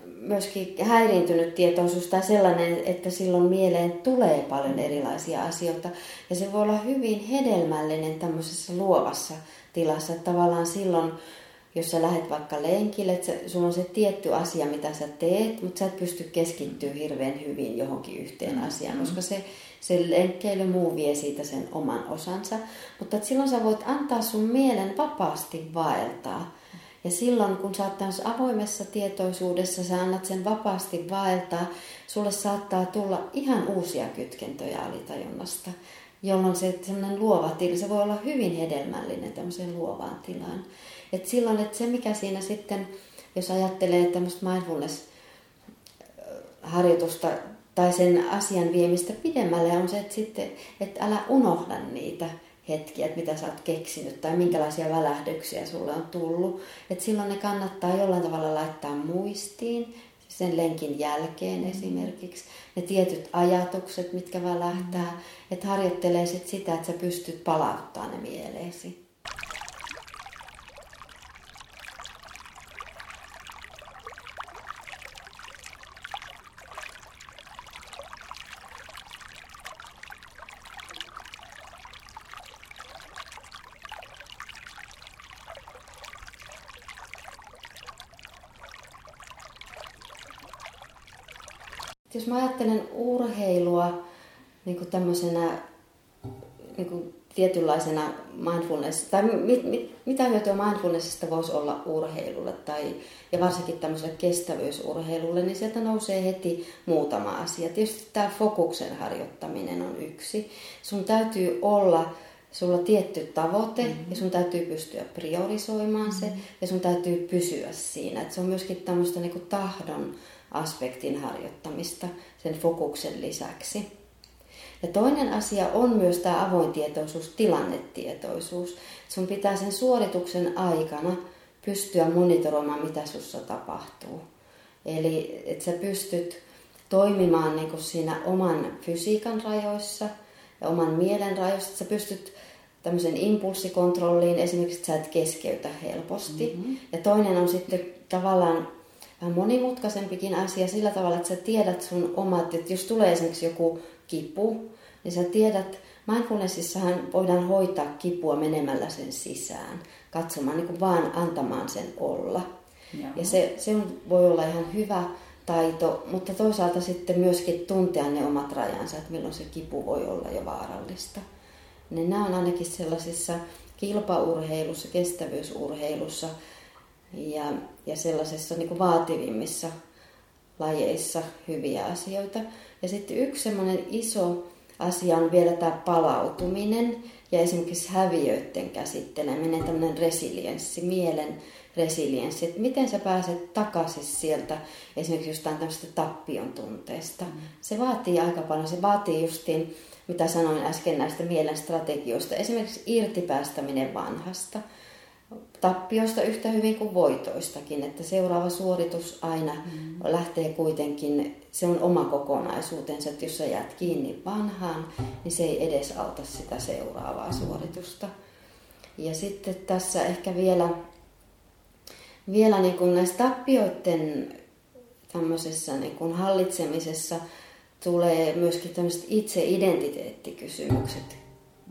myöskin häiriintynyt tietoisuus tai sellainen, että silloin mieleen tulee paljon erilaisia asioita ja se voi olla hyvin hedelmällinen tämmöisessä luovassa tilassa, että tavallaan silloin jos sä lähdet vaikka lenkille, että sulla on se tietty asia, mitä sä teet, mutta sä et pysty keskittyä hirveän hyvin johonkin yhteen mm. asiaan, koska se, se lenkkeily muu vie siitä sen oman osansa. Mutta silloin sä voit antaa sun mielen vapaasti vaeltaa. Ja silloin, kun sä oot avoimessa tietoisuudessa, sä annat sen vapaasti vaeltaa, sulle saattaa tulla ihan uusia kytkentöjä alitajunnasta, jolloin se semmoinen luova tila, se voi olla hyvin hedelmällinen tämmöiseen luovaan tilaan. Et silloin, että se mikä siinä sitten, jos ajattelee tämmöistä mindfulness-harjoitusta tai sen asian viemistä pidemmälle, on se, että, sitten, että älä unohda niitä hetkiä, että mitä sä oot keksinyt tai minkälaisia välähdyksiä sulle on tullut. Että silloin ne kannattaa jollain tavalla laittaa muistiin sen lenkin jälkeen mm. esimerkiksi. Ne tietyt ajatukset, mitkä välähtää. Mm. Että harjoittelee sit sitä, että sä pystyt palauttamaan ne mieleesi. jos mä ajattelen urheilua niin kuin tämmöisenä niin kuin tietynlaisena mindfulness, tai mit, mit, mitä hyötyä mindfulnessista voisi olla urheilulle tai, ja varsinkin tämmöiselle kestävyysurheilulle, niin sieltä nousee heti muutama asia. Tietysti tämä fokuksen harjoittaminen on yksi. Sun täytyy olla sulla tietty tavoite mm-hmm. ja sun täytyy pystyä priorisoimaan mm-hmm. se ja sun täytyy pysyä siinä. Et se on myöskin tämmöistä niinku tahdon aspektin harjoittamista sen fokuksen lisäksi. Ja toinen asia on myös tämä avoin tietoisuus, tilannetietoisuus. Sun pitää sen suorituksen aikana pystyä monitoroimaan, mitä sussa tapahtuu. Eli että sä pystyt toimimaan niin kuin siinä oman fysiikan rajoissa ja oman mielen rajoissa. Että sä pystyt tämmöisen impulssikontrolliin, esimerkiksi että sä et keskeytä helposti. Mm-hmm. Ja toinen on sitten tavallaan vähän monimutkaisempikin asia sillä tavalla, että sä tiedät sun omat, että jos tulee esimerkiksi joku kipu, niin sä tiedät, mindfulnessissahan voidaan hoitaa kipua menemällä sen sisään, katsomaan, niin kuin vaan antamaan sen olla. Joo. Ja se, se voi olla ihan hyvä taito, mutta toisaalta sitten myöskin tuntea ne omat rajansa, että milloin se kipu voi olla jo vaarallista. Niin nämä on ainakin sellaisissa kilpaurheilussa, kestävyysurheilussa, ja, ja sellaisessa niin kuin vaativimmissa lajeissa hyviä asioita. Ja sitten yksi semmoinen iso asia on vielä tämä palautuminen ja esimerkiksi häviöiden käsitteleminen, tämmöinen resilienssi, mielen resilienssi, että miten sä pääset takaisin sieltä esimerkiksi jostain tämmöistä tappion tunteesta. Mm. Se vaatii aika paljon, se vaatii justiin, mitä sanoin äsken näistä mielen strategioista, esimerkiksi irtipäästäminen vanhasta tappiosta yhtä hyvin kuin voitoistakin, että seuraava suoritus aina mm. lähtee kuitenkin, se on oma kokonaisuutensa, että jos sä jäät kiinni vanhaan, niin se ei edes auta sitä seuraavaa suoritusta. Ja sitten tässä ehkä vielä, vielä niin kuin näissä tappioiden tämmöisessä niin kuin hallitsemisessa tulee myöskin tämmöiset itse-identiteettikysymykset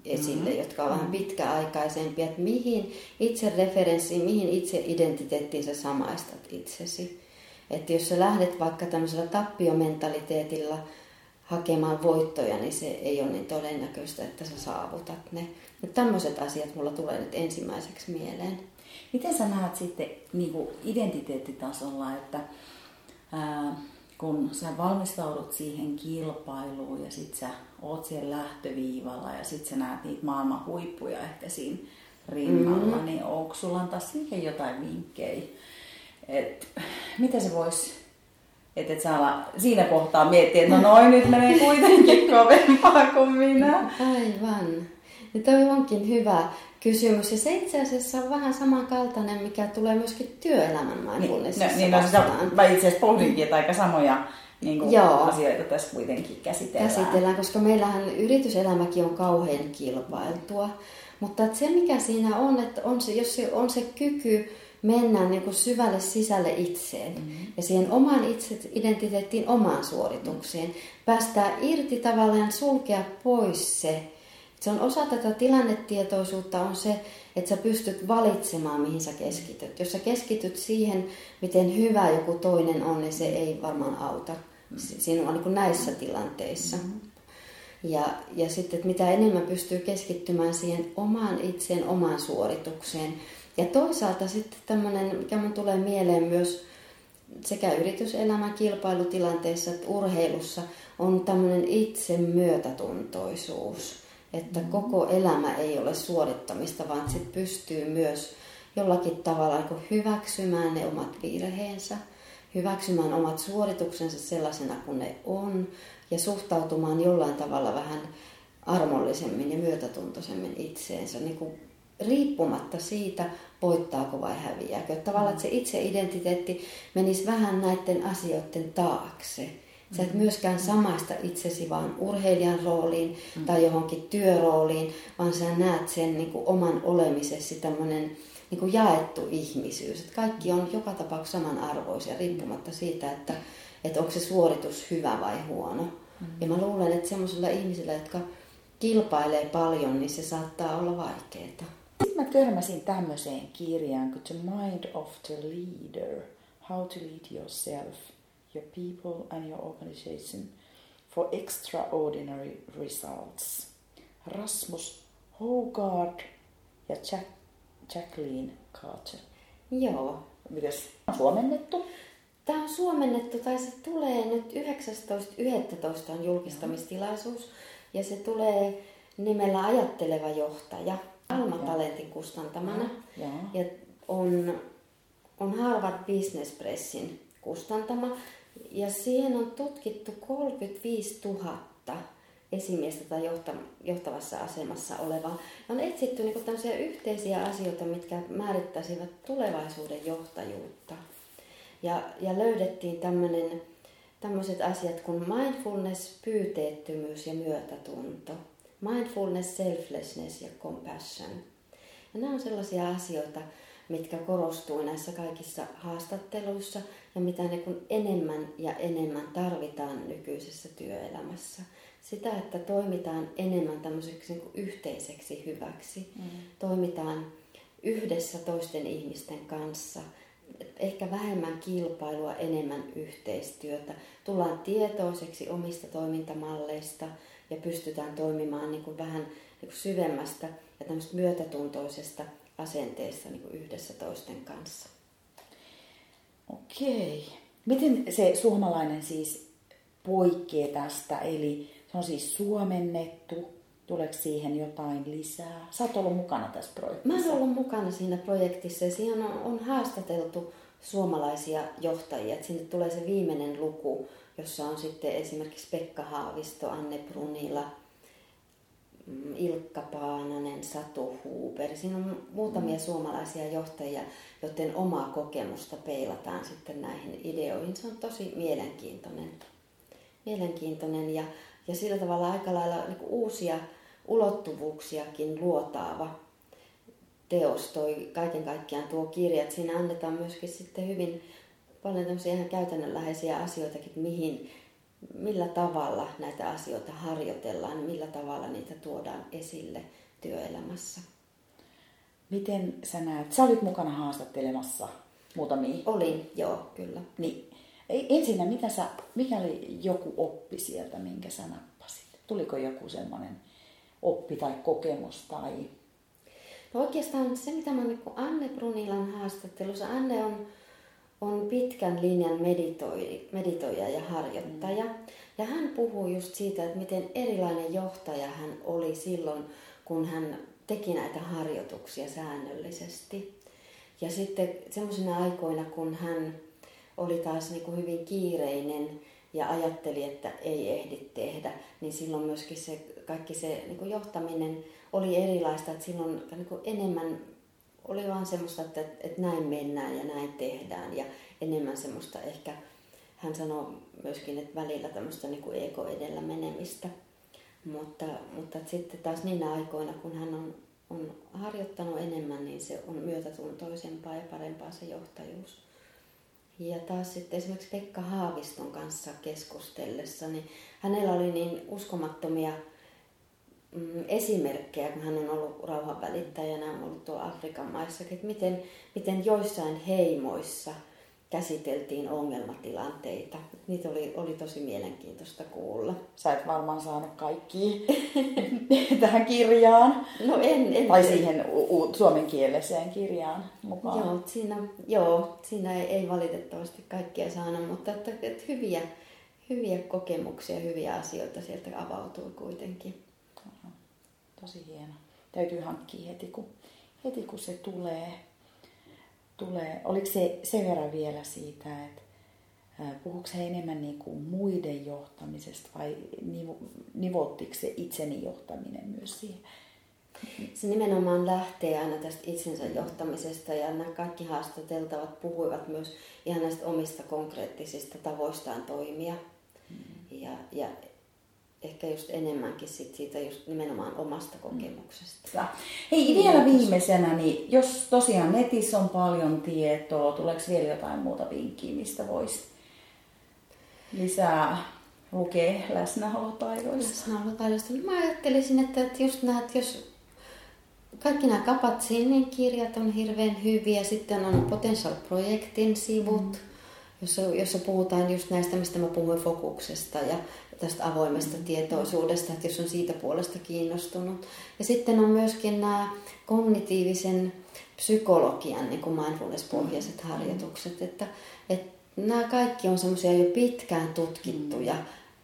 esille, mm-hmm. jotka on vähän pitkäaikaisempia, että mihin itse referenssiin, mihin itse identiteettiin sä samaistat itsesi. Että jos sä lähdet vaikka tämmöisellä tappiomentaliteetilla hakemaan voittoja, niin se ei ole niin todennäköistä, että sä saavutat ne. Mutta tämmöiset asiat mulla tulee nyt ensimmäiseksi mieleen. Miten sä näet sitten niin kuin identiteettitasolla, että ää, kun sä valmistaudut siihen kilpailuun ja sit sä oot siellä lähtöviivalla ja sit sä näet niitä maailman huippuja ehkä siinä rinnalla, mm-hmm. niin onko sulla antaa siihen jotain vinkkejä? Et, mitä se voisi että et saa siinä kohtaa miettiä, että no noin nyt menee kuitenkin kovempaa kuin minä. Aivan. Ja toi onkin hyvä kysymys. Ja se itse asiassa on vähän samankaltainen, mikä tulee myöskin työelämän mindfulnessissa niin, no, niin, no, sitä, mä itse asiassa pohdinkin, että aika samoja niin kuin Joo. asioita tässä kuitenkin käsitellään. Käsitellään, koska meillähän yrityselämäkin on kauhean kilpailtua. Mutta se mikä siinä on, että on se, jos se on se kyky mennä niin kuin syvälle sisälle itseen mm-hmm. ja siihen omaan itse identiteettiin, omaan suoritukseen, mm-hmm. päästää irti tavallaan sulkea pois se, se on osa tätä tilannetietoisuutta on se, että sä pystyt valitsemaan, mihin sä keskityt. Jos sä keskityt siihen, miten hyvä joku toinen on, niin se ei varmaan auta sinua niin kuin näissä tilanteissa. Ja, ja sitten, että mitä enemmän pystyy keskittymään siihen omaan itseen, omaan suoritukseen. Ja toisaalta sitten tämmöinen, mikä mun tulee mieleen myös sekä yrityselämä kilpailutilanteissa että urheilussa, on tämmöinen itse myötätuntoisuus että koko elämä ei ole suorittamista, vaan sit pystyy myös jollakin tavalla niin hyväksymään ne omat virheensä, hyväksymään omat suorituksensa sellaisena kuin ne on ja suhtautumaan jollain tavalla vähän armollisemmin ja myötätuntoisemmin itseensä, niin kuin riippumatta siitä, voittaako vai häviääkö. Tavallaan, että se itse-identiteetti menisi vähän näiden asioiden taakse. Sä et myöskään samaista itsesi vaan urheilijan rooliin tai johonkin työrooliin, vaan sä näet sen niin kuin oman olemisesi tämmöinen niin kuin jaettu ihmisyys. Että kaikki on joka tapauksessa samanarvoisia riippumatta siitä, että, että onko se suoritus hyvä vai huono. Mm. Ja mä luulen, että semmoisilla ihmisillä, jotka kilpailee paljon, niin se saattaa olla vaikeaa. Sitten mä törmäsin tämmöiseen kirjaan kuin The Mind of the Leader, How to Lead Yourself – your people and your organization for extraordinary results. Rasmus Hogard ja Jack, Jacqueline Carter. Joo. Mites on suomennettu? Tämä on suomennettu, tai se tulee nyt 19.11. on julkistamistilaisuus, ja se tulee nimellä Ajatteleva johtaja, Alma Talentin kustantamana, ja, ja on, on Harvard Business Pressin kustantama. Ja siihen on tutkittu 35 000 esimiestä tai johtavassa asemassa olevaa. on etsitty niin tämmöisiä yhteisiä asioita, mitkä määrittäisivät tulevaisuuden johtajuutta. Ja, ja löydettiin tämmöinen, tämmöiset asiat kuin mindfulness, pyyteettömyys ja myötätunto. Mindfulness, selflessness ja compassion. Ja nämä on sellaisia asioita, mitkä korostuu näissä kaikissa haastatteluissa ja mitä ne kun enemmän ja enemmän tarvitaan nykyisessä työelämässä. Sitä, että toimitaan enemmän tämmöiseksi niin yhteiseksi hyväksi. Mm. Toimitaan yhdessä toisten ihmisten kanssa. Ehkä vähemmän kilpailua, enemmän yhteistyötä. Tullaan tietoiseksi omista toimintamalleista ja pystytään toimimaan niin kuin vähän niin kuin syvemmästä ja tämmöistä myötätuntoisesta asenteesta niin kuin yhdessä toisten kanssa. Okei. Miten se suomalainen siis poikkeaa tästä? Eli se on siis suomennettu Tuleeko siihen jotain lisää? Sä oot ollut mukana tässä projektissa. Mä oon ollut mukana siinä projektissa ja siinä on, on haastateltu suomalaisia johtajia. Et sinne tulee se viimeinen luku, jossa on sitten esimerkiksi Pekka Haavisto, Anne Brunila, mm, Ilkka Paananen, Satu Huber. Siinä on muutamia mm. suomalaisia johtajia, joten omaa kokemusta peilataan sitten näihin ideoihin. Se on tosi mielenkiintoinen, mielenkiintoinen ja, ja sillä tavalla aika lailla niin uusia ulottuvuuksiakin luotaava teos toi kaiken kaikkiaan tuo kirja. Että siinä annetaan myöskin sitten hyvin paljon tämmöisiä ihan käytännönläheisiä asioitakin, mihin, millä tavalla näitä asioita harjoitellaan, millä tavalla niitä tuodaan esille työelämässä. Miten sä näet, sä olit mukana haastattelemassa muutamia? Olin, joo, kyllä. Niin. Ensinnä, mitä sä, mikä oli joku oppi sieltä, minkä sä nappasit? Tuliko joku semmoinen oppi tai kokemus tai... No oikeastaan se, mitä mä niin Anne Brunilan haastattelussa, Anne on, on pitkän linjan meditoi, meditoija ja harjoittaja. Mm. Ja hän puhuu just siitä, että miten erilainen johtaja hän oli silloin, kun hän teki näitä harjoituksia säännöllisesti. Ja sitten semmoisina aikoina, kun hän oli taas niin kuin hyvin kiireinen ja ajatteli, että ei ehdi tehdä, niin silloin myöskin se kaikki se niin kuin johtaminen oli erilaista, että silloin niin kuin enemmän oli vaan semmoista, että, että näin mennään ja näin tehdään ja enemmän semmoista ehkä, hän sanoi myöskin, että välillä tämmöistä niin kuin ego edellä menemistä. Mutta, mutta sitten taas niinä aikoina, kun hän on, on harjoittanut enemmän, niin se on myötätuntoisempaa ja parempaa se johtajuus. Ja taas sitten esimerkiksi Pekka Haaviston kanssa keskustellessa, niin hänellä oli niin uskomattomia mm, esimerkkejä, kun hän on ollut rauhanvälittäjänä, on ollut tuolla Afrikan maissa, että miten, miten joissain heimoissa käsiteltiin ongelmatilanteita. Niitä oli, oli tosi mielenkiintoista kuulla. Sä et varmaan saanut kaikki tähän kirjaan. No en. en tai siihen u- suomenkieliseen kirjaan mukaan. Joo, siinä, joo, siinä ei, ei valitettavasti kaikkia saanut, mutta että, että hyviä, hyviä kokemuksia, hyviä asioita sieltä avautui kuitenkin tosi hieno. Täytyy hankkia heti kun, heti kun se tulee. Tulee. Oliko se sen verran vielä siitä, että puhuuko he enemmän niin kuin muiden johtamisesta vai nivottiko se itseni johtaminen myös siihen? Se nimenomaan lähtee aina tästä itsensä johtamisesta ja nämä kaikki haastateltavat puhuivat myös ihan näistä omista konkreettisista tavoistaan toimia. Mm. Ja, ja ehkä just enemmänkin sit siitä just nimenomaan omasta kokemuksesta. Ja. Hei, vielä viimeisenä, niin jos tosiaan netissä on paljon tietoa, tuleeko vielä jotain muuta vinkkiä, mistä voisi lisää lukea läsnäolotaidoista? Läsnäolotaidoista. Mä ajattelisin, että, että just nämä, että jos kaikki nämä Kapatsinin kirjat on hirveän hyviä, sitten on Potential Projektin sivut, mm jossa, jossa puhutaan just näistä, mistä mä puhuin fokuksesta ja tästä avoimesta tietoisuudesta, että jos on siitä puolesta kiinnostunut. Ja sitten on myöskin nämä kognitiivisen psykologian niin kuin mindfulness-pohjaiset harjoitukset, että, että nämä kaikki on semmoisia jo pitkään tutkittuja,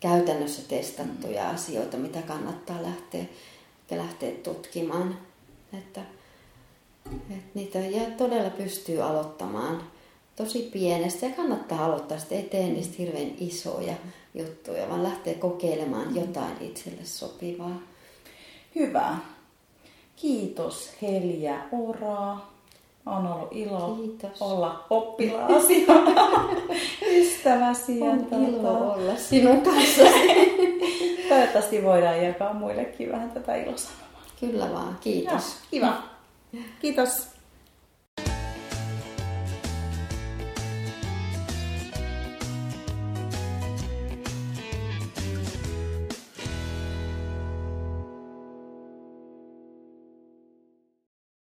käytännössä testattuja asioita, mitä kannattaa lähteä, lähteä tutkimaan. Että, että niitä ja todella pystyy aloittamaan tosi pienestä ja kannattaa aloittaa sitten eteen niistä hirveän isoja juttuja, vaan lähtee kokeilemaan jotain itselle sopivaa. Hyvä. Kiitos Helja Oraa. On ollut ilo Kiitos. olla oppilaasi ja ystäväsi. On tuota... ilo olla sinun kanssa. Toivottavasti voidaan jakaa muillekin vähän tätä ilosanomaa. Kyllä vaan. Kiitos. Ja, kiva. Kiitos.